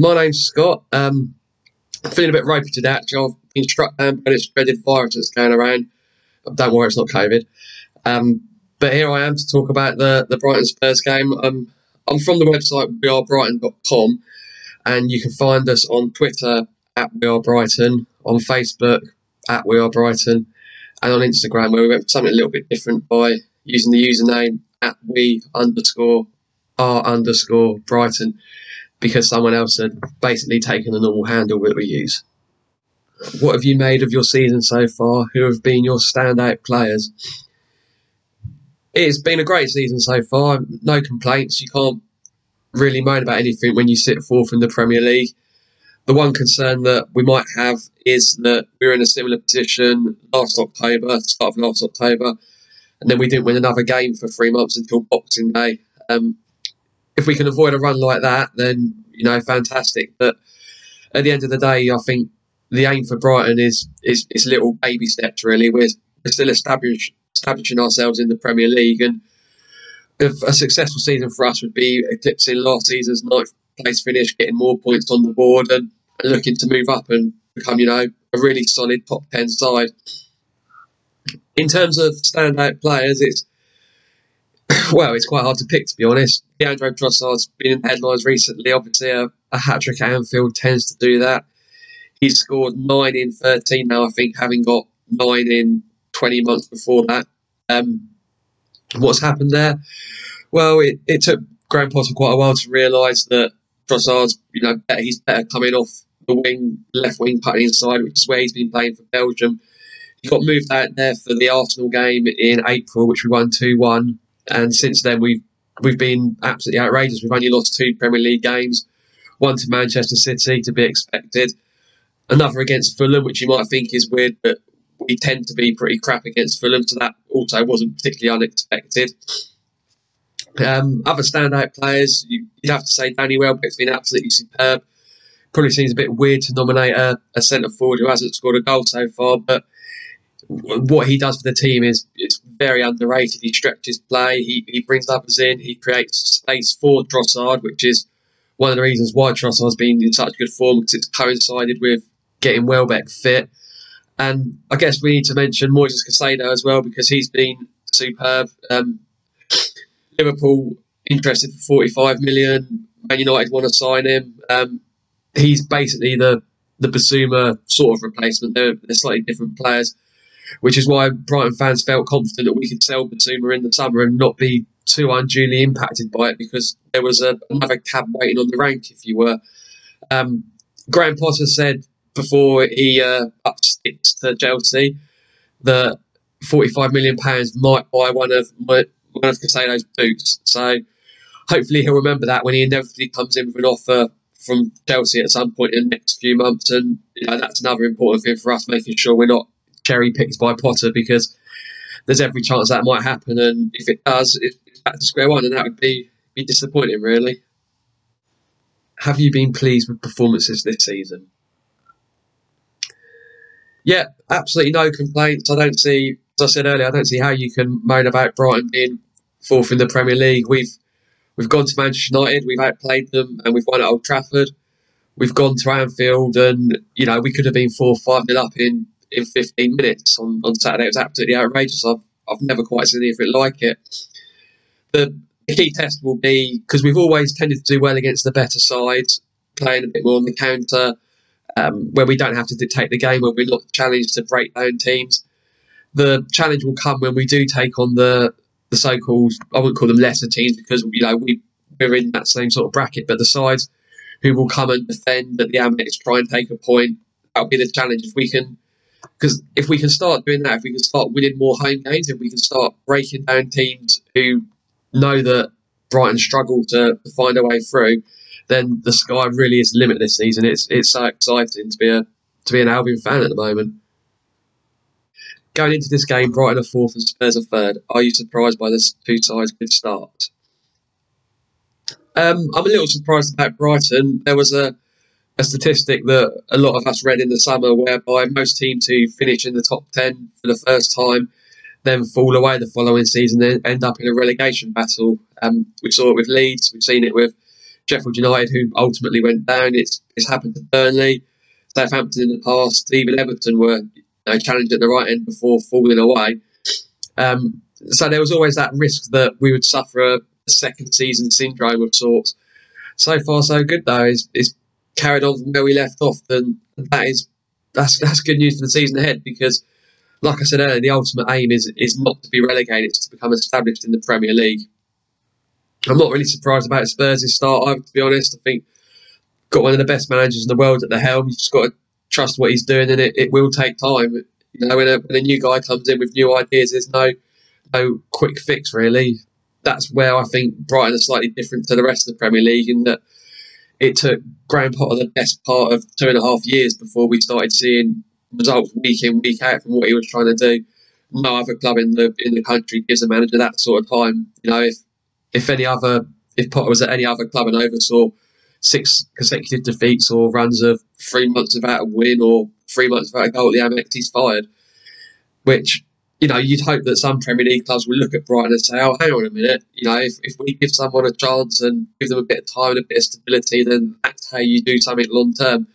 My name's Scott. Um, I'm feeling a bit ropey today. Actually, I've been struck down by this dreaded virus that's going around. Don't worry, it's not COVID. Um, but here I am to talk about the, the Brighton Spurs game. Um, I'm from the website wearebrighton.com, and you can find us on Twitter at We Are Brighton, on Facebook at We Brighton, and on Instagram where we went for something a little bit different by using the username at We underscore R underscore Brighton because someone else had basically taken the normal handle that we use. What have you made of your season so far? Who have been your standout players? It's been a great season so far. No complaints. You can't really moan about anything when you sit fourth in the Premier League. The one concern that we might have is that we were in a similar position last October, start of last October, and then we didn't win another game for three months until Boxing Day. Um, if we can avoid a run like that, then you know, fantastic. But at the end of the day, I think the aim for Brighton is is, is little baby steps. Really, we're, we're still establish, establishing ourselves in the Premier League, and if a successful season for us would be eclipsing last season's ninth place finish, getting more points on the board, and looking to move up and become, you know, a really solid top ten side. In terms of standout players, it's well, it's quite hard to pick, to be honest. Leandro Trossard's been in the headlines recently. Obviously, a, a hat trick at Anfield tends to do that. He's scored nine in 13 now, I think, having got nine in 20 months before that. Um, what's happened there? Well, it, it took Graham Potter quite a while to realise that Trossard's, you know, better, he's better coming off the wing, left wing, putting inside, which is where he's been playing for Belgium. He got moved out there for the Arsenal game in April, which we won 2 1 and since then we've we've been absolutely outrageous. We've only lost two Premier League games, one to Manchester City to be expected, another against Fulham, which you might think is weird, but we tend to be pretty crap against Fulham, so that also wasn't particularly unexpected. Um, other standout players, you, would have to say Danny Welbeck's been absolutely superb. Probably seems a bit weird to nominate a, a centre forward who hasn't scored a goal so far, but what he does for the team is it's very underrated. He stretches play, he, he brings others in, he creates space for Trossard, which is one of the reasons why Trossard's been in such good form because it's coincided with getting Welbeck fit. And I guess we need to mention Moises Caicedo as well because he's been superb. Um, Liverpool interested for 45 million. Man United want to sign him. Um, he's basically the the Bissouma sort of replacement. They're, they're slightly different players, which is why Brighton fans felt confident that we could sell Bissouma in the summer and not be too unduly impacted by it because there was a, another cab waiting on the rank, if you were. Um, Graham Potter said before he uh, upped sticks to Chelsea that 45 million pounds might buy one of my, one of Caicedo's boots. So hopefully he'll remember that when he inevitably comes in with an offer from Chelsea at some point in the next few months. And you know, that's another important thing for us, making sure we're not cherry picked by Potter because there's every chance that might happen. And if it does, it's back to square one, and that would be be disappointing, really. Have you been pleased with performances this season? Yeah, absolutely no complaints. I don't see, as I said earlier, I don't see how you can moan about Brighton being fourth in the Premier League. We've we've gone to Manchester United, we've outplayed them, and we've won at Old Trafford. We've gone to Anfield, and you know we could have been four five nil up in in 15 minutes on, on Saturday. It was absolutely outrageous. I've I've never quite seen anything like it. The key test will be because we've always tended to do well against the better sides, playing a bit more on the counter, um, where we don't have to dictate the game, where we're challenged to break down teams. The challenge will come when we do take on the the so-called I wouldn't call them lesser teams because you know we we're in that same sort of bracket, but the sides who will come and defend at the Amex, try and take a point. That'll be the challenge if we can. Because if we can start doing that, if we can start winning more home games, if we can start breaking down teams who know that Brighton struggle to, to find a way through, then the sky really is the limit this season. It's it's so exciting to be a to be an Albion fan at the moment. Going into this game, Brighton are fourth and Spurs are third. Are you surprised by the two sides' good starts? Um, I'm a little surprised about Brighton. There was a, a statistic that a lot of us read in the summer whereby most teams who finish in the top 10 for the first time then fall away the following season and end up in a relegation battle. Um, we saw it with Leeds, we've seen it with Sheffield United, who ultimately went down. It's, it's happened to Burnley, Southampton in the past, even Everton were you know, challenged at the right end before falling away. Um, so there was always that risk that we would suffer a, a, second season syndrome of sorts. So far, so good though. It's, it's carried on from where we left off, and that is that's that's good news for the season ahead because like I said earlier, the ultimate aim is is not to be relegated, it's to become established in the Premier League. I'm not really surprised about Spurs' start either, to be honest. I think got one of the best managers in the world at the helm. You've just got to trust what he's doing, and it, it will take time. You know, when a, when a new guy comes in with new ideas, there's no no quick fix really. That's where I think Brighton are slightly different to the rest of the Premier League in that it took Graham Potter the best part of two and a half years before we started seeing results week in week out from what he was trying to do. No other club in the in the country gives a manager that sort of time. You know, if if any other if Potter was at any other club and oversaw six consecutive defeats or runs of three months without a win or three months without a goal at the Amex, he's fired. Which you know, you'd hope that some Premier League clubs would look at Brighton and say, "Oh, hang on a minute. You know, if, if we give someone a chance and give them a bit of time and a bit of stability, then that's how you do something long term."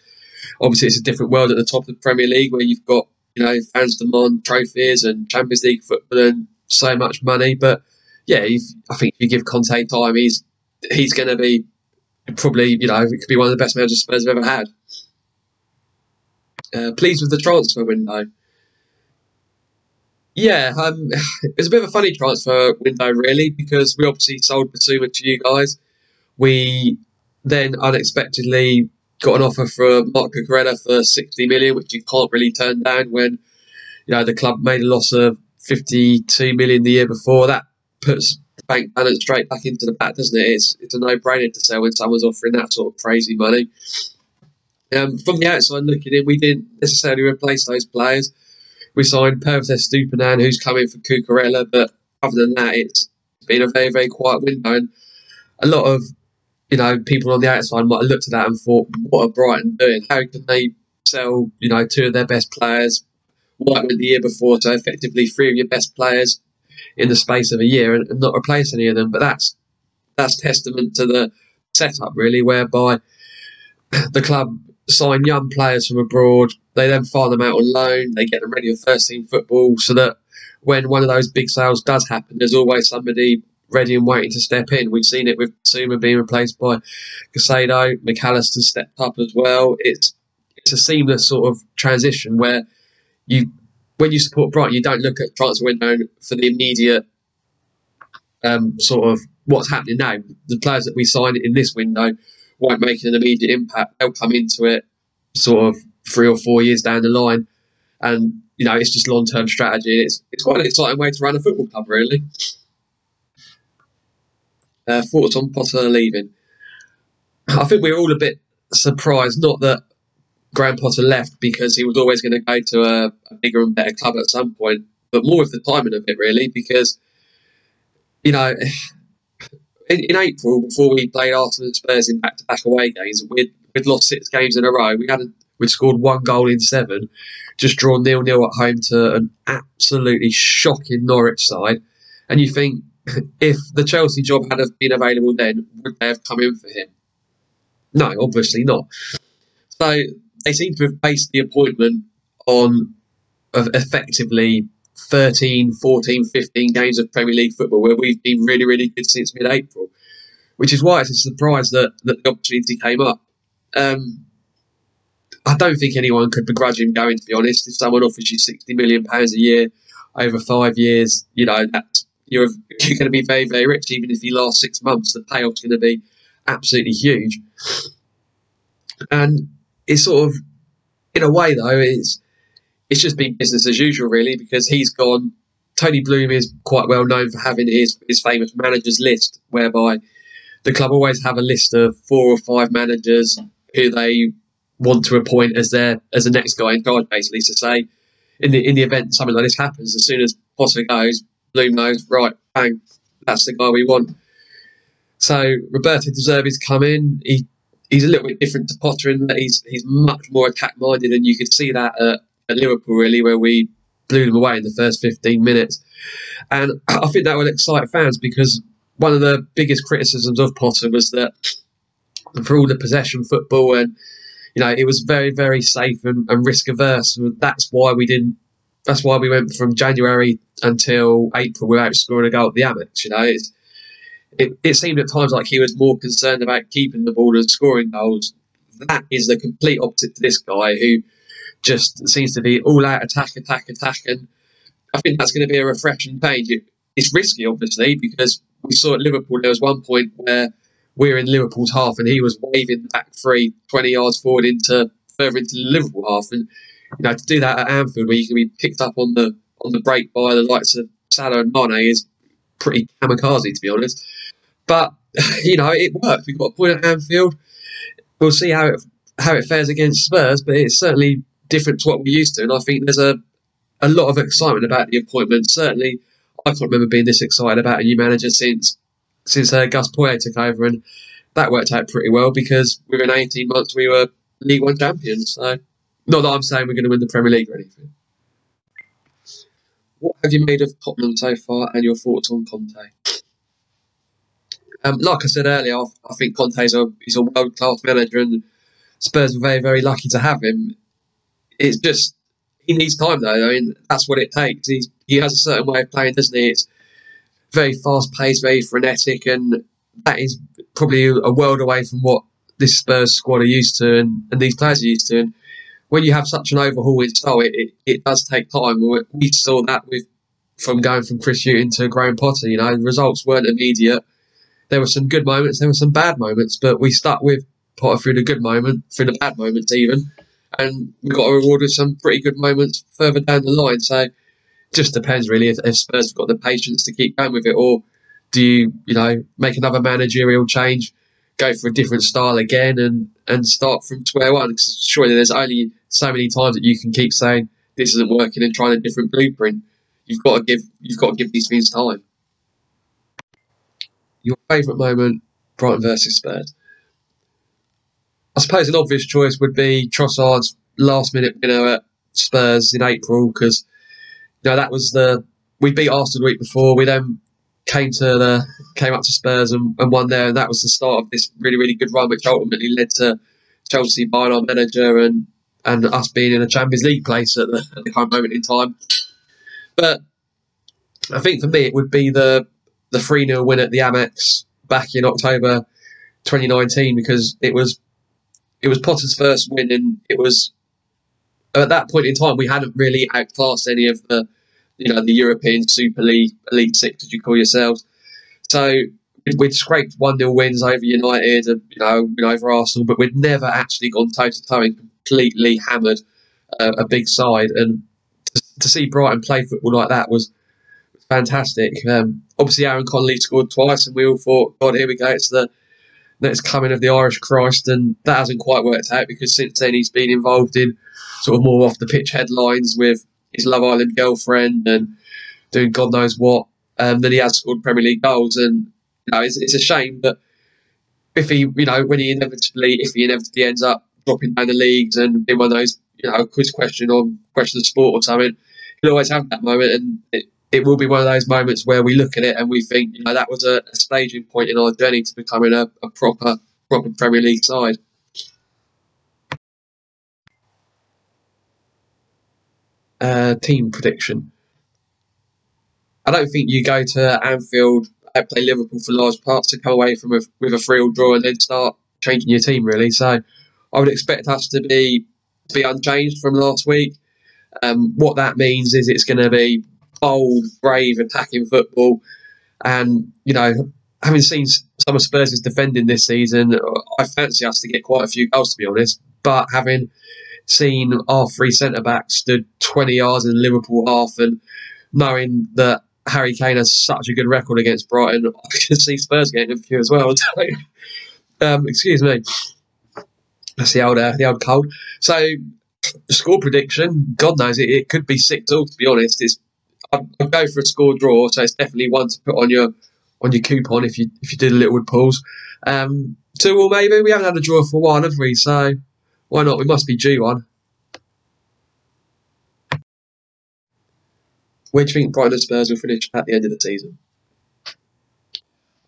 obviously it's a different world at the top of the Premier League where you've got you know fans demand trophies and Champions League football and so much money. But yeah, I think if you give Conte time, he's he's going to be probably you know it could be one of the best managers Spurs have ever had. Uh, pleased with the transfer window. Yeah, um, it was a bit of a funny transfer window, really, because we obviously sold Bissouma to you guys. We then unexpectedly got an offer for Marc Cucurella for 60 million, which you can't really turn down when you know the club made a loss of 52 million the year before. That puts the bank balance straight back into the back, doesn't it? It's, it's a no-brainer to sell when someone's offering that sort of crazy money. Um, from the outside looking in, we didn't necessarily replace those players. We signed Pervis Estupiñán, who's coming for Cucurella, but other than that, it's been a very, very quiet window. And a lot of you know, people on the outside might have looked at that and thought, what are Brighton doing? How can they sell, you know, two of their best players? White went the year before, so effectively three of your best players in the space of a year and, and not replace any of them. But that's that's testament to the setup, really, whereby the club sign young players from abroad, they then fire them out on loan, they get them ready for first team football, so that when one of those big sales does happen, there's always somebody ready and waiting to step in. We've seen it with Suma being replaced by Caicedo. Mac Allister stepped up as well. It's it's a seamless sort of transition where you, when you support Brighton, you don't look at transfer window for the immediate um, sort of what's happening now. The players that we sign in this window won't make an immediate impact. They'll come into it sort of three or four years down the line, and you know it's just long term strategy. It's it's quite an exciting way to run a football club, really. Uh, thoughts on Potter leaving? I think we we're all a bit surprised, not that Graham Potter left because he was always going to go to a, a bigger and better club at some point, but more of the timing of it, really, because you know in, in, April, before we played Arsenal and Spurs in back-to-back away games, we'd, we'd lost six games in a row. We had a, we'd scored one goal in seven, just drawn nil-nil at home to an absolutely shocking Norwich side. And you think, if the Chelsea job had have been available then, would they have come in for him? No, obviously not. So they seem to have based the appointment on effectively 13, 14, 15 games of Premier League football where we've been really, really good since mid April, which is why it's a surprise that, that the opportunity came up. Um, I don't think anyone could begrudge him going, to be honest. If someone offers you £60 million a year over five years, you know, that's, you're, you're going to be very, very rich. Even if you last six months, the payoff's going to be absolutely huge. And it's sort of, in a way, though, it's it's just been business as usual, really, because he's gone. Tony Bloom is quite well known for having his, his famous managers list, whereby the club always have a list of four or five managers who they want to appoint as their as the next guy in charge, basically. To say, in the in the event something like this happens, as soon as Potter goes, Bloom knows, right, bang, that's the guy we want. So Roberto De Zerbi's come in. He he's a little bit different to Potter in that he's he's much more attack minded, and you could see that at at Liverpool, really, where we blew them away in the first 15 minutes. And I think that will excite fans because one of the biggest criticisms of Potter was that for all the possession football and you know it was very very safe and, and risk averse. That's why we didn't. That's why we went from January until April without scoring a goal at the Amex. You know, it, it seemed at times like he was more concerned about keeping the ball and scoring goals. That is the complete opposite to this guy who just seems to be all out attack, attack, attack. And I think that's going to be a refreshing page. It, it's risky, obviously, because we saw at Liverpool there was one point where we were in Liverpool's half and he was waving the back three 20 yards forward into further into the Liverpool half. And you know, to do that at Anfield where you can be picked up on the on the break by the likes of Salah and Mane is pretty kamikaze, to be honest. But you know, it worked. We got a point at Anfield. We'll see how it how it fares against Spurs, but it's certainly different to what we're used to. And I think there's a, a lot of excitement about the appointment. Certainly, I can't remember being this excited about a new manager since since uh, Gus Poyet took over, and that worked out pretty well because within 18 months we were League One champions. So, not that I'm saying we're going to win the Premier League or anything. What have you made of Tottenham so far, and your thoughts on Conte? Um, like I said earlier, I, I think Conte is a, a world class manager, and Spurs were very, very lucky to have him it's just he needs time though. I mean, that's what it takes. He's, he has a certain way of playing, doesn't he? It's very fast paced, very frenetic, and that is probably a world away from what this Spurs squad are used to and, and these players are used to. And when you have such an overhaul in style, it, it, it does take time. We saw that with from going from Chris Hughton to Graham Potter. You know, the results weren't immediate. There were some good moments, there were some bad moments, but we stuck with Potter through the good moment, through the bad moments even and we got rewarded some pretty good moments further down the line. So just depends really if, if Spurs have got the patience to keep going with it, or do you you know make another managerial change, go for a different style again, and and start from square one? Because surely there's only so many times that you can keep saying this isn't working and trying a different blueprint. You've got to give you've got to give these things time. Your favourite moment, Brighton versus Spurs. I suppose an obvious choice would be Trossard's last minute winner at Spurs in April because you know that was the we beat Arsenal the week before. We then came to the came up to Spurs and, and won there, and that was the start of this really really good run, which ultimately led to Chelsea buying our manager and and us being in a Champions League place at the, at the current moment in time. But I think for me it would be the the three 0 win at the Amex back in October 2019 because it was it was Potter's first win, and it was at that point in time, we hadn't really outclassed any of the, you know, the European Super League Elite Six, as you call yourselves. So we'd scraped one 0 wins over United, and you know, over Arsenal, but we'd never actually gone toe to toe and completely hammered uh, a big side. And to, to, see Brighton play football like that was fantastic. Um, obviously, Aaron Connolly scored twice, and we all thought, God, here we go, it's the next coming of the Irish Christ, and that hasn't quite worked out because since then he's been involved in sort of more off the pitch headlines with his Love Island girlfriend and doing God knows what. Um, then he has scored Premier League goals, and you know, it's, it's a shame that if he, you know, when he inevitably, if he inevitably ends up dropping down the leagues and being one of those, you know, quiz question on question of sport or something, he'll always have that moment, and it, it will be one of those moments where we look at it and we think, you know, that was a, a staging point in our journey to becoming a, a proper, proper Premier League side. Uh, team prediction. I don't think you go to Anfield, and play Liverpool for large parts to come away from a, with a three-all draw and then start changing your team really. So I would expect us to be to be unchanged from last week. Um, what that means is it's going to be bold, brave, attacking football. And, you know, having seen some of Spurs' defending this season, I fancy us to get quite a few goals, to be honest. But having seen our three centre backs stood 20 yards in Liverpool half and knowing that Harry Kane has such a good record against Brighton, I can see Spurs getting a few as well. um, excuse me. That's the old, uh, the old cold. So, score prediction, God knows it, it could be 6 all, to be honest. It's I'd, go for a score draw, so it's definitely one to put on your on your coupon if you if you did a Littlewood pools. Um, two or maybe we haven't had a draw for one, have we? So why not? We must be due one. Where do you think Brighton and Spurs will finish at the end of the season? I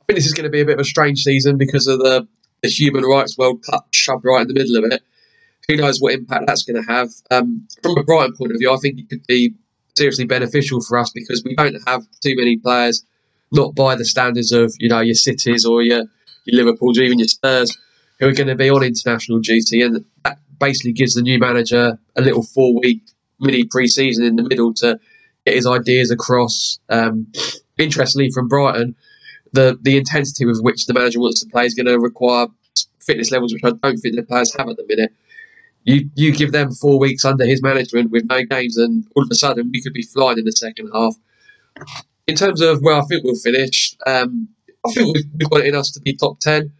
think this is going to be a bit of a strange season because of the, the Human Rights World Cup shoved right in the middle of it. Who knows what impact that's going to have? Um, from a Brighton point of view, I think it could be seriously beneficial for us because we don't have too many players, not by the standards of you know your cities or your your Liverpools or even your Spurs, who are going to be on international duty, and that basically gives the new manager a little four week mini pre-season in the middle to get his ideas across. Um, interestingly, from Brighton, the the intensity with which the manager wants to play is going to require fitness levels which I don't think the players have at the minute you you give them four weeks under his management with no games, and all of a sudden we could be flying in the second half. In terms of where I think we'll finish, um, I think we've, we've got it in us to be top ten.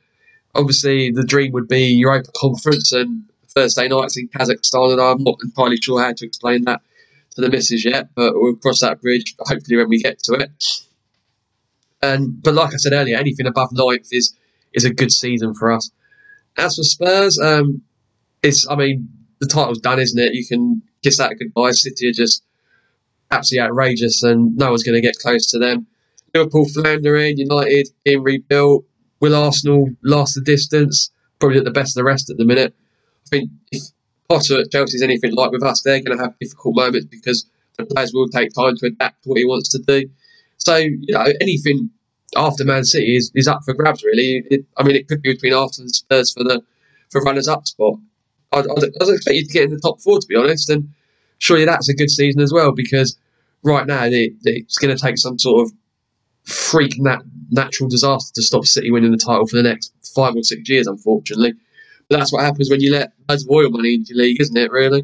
Obviously, the dream would be Europa Conference and Thursday nights in Kazakhstan, and I'm not entirely sure how to explain that to the missus yet, but we'll cross that bridge hopefully when we get to it. And but like I said earlier, anything above ninth is is a good season for us. As for Spurs, um, it's I mean the title's done, isn't it? You can kiss that goodbye. City are just absolutely outrageous, and no one's going to get close to them. Liverpool floundering, United being rebuilt. Will Arsenal last the distance? Probably at the best of the rest at the minute. I think if Potter at Chelsea's anything like with us, they're going to have difficult moments because the players will take time to adapt to what he wants to do. So, you know, anything after Man City is, is up for grabs, really. It, I mean, it could be between Arsenal and Spurs for the for runners up spot. I'd, I'd expect you to get in the top four, to be honest. And surely that's a good season as well because right now it, it's going to take some sort of freak nat- natural disaster to stop City winning the title for the next five or six years, unfortunately. But that's what happens when you let loads of oil money into your league, isn't it, really?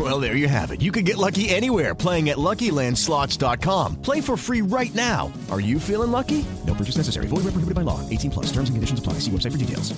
Well, there you have it. You can get lucky anywhere playing at LuckyLandSlots.com. Play for free right now. Are you feeling lucky? No purchase necessary. Void where prohibited by law. 18 plus. Terms and conditions apply. See website for details.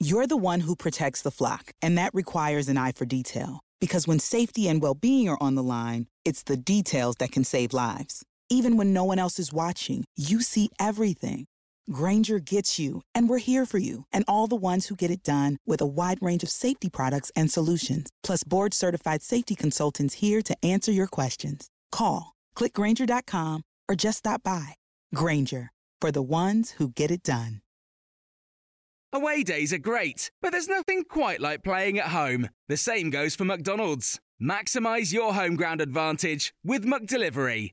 You're the one who protects the flock, and that requires an eye for detail. Because when safety and well-being are on the line, it's the details that can save lives. Even when no one else is watching, you see everything. Grainger gets you, and we're here for you and all the ones who get it done with a wide range of safety products and solutions, plus board certified safety consultants here to answer your questions. Call, clickgranger.com, or just stop by. Grainger, for the ones who get it done. Away days are great, but there's nothing quite like playing at home. The same goes for McDonald's. Maximize your home ground advantage with McDelivery.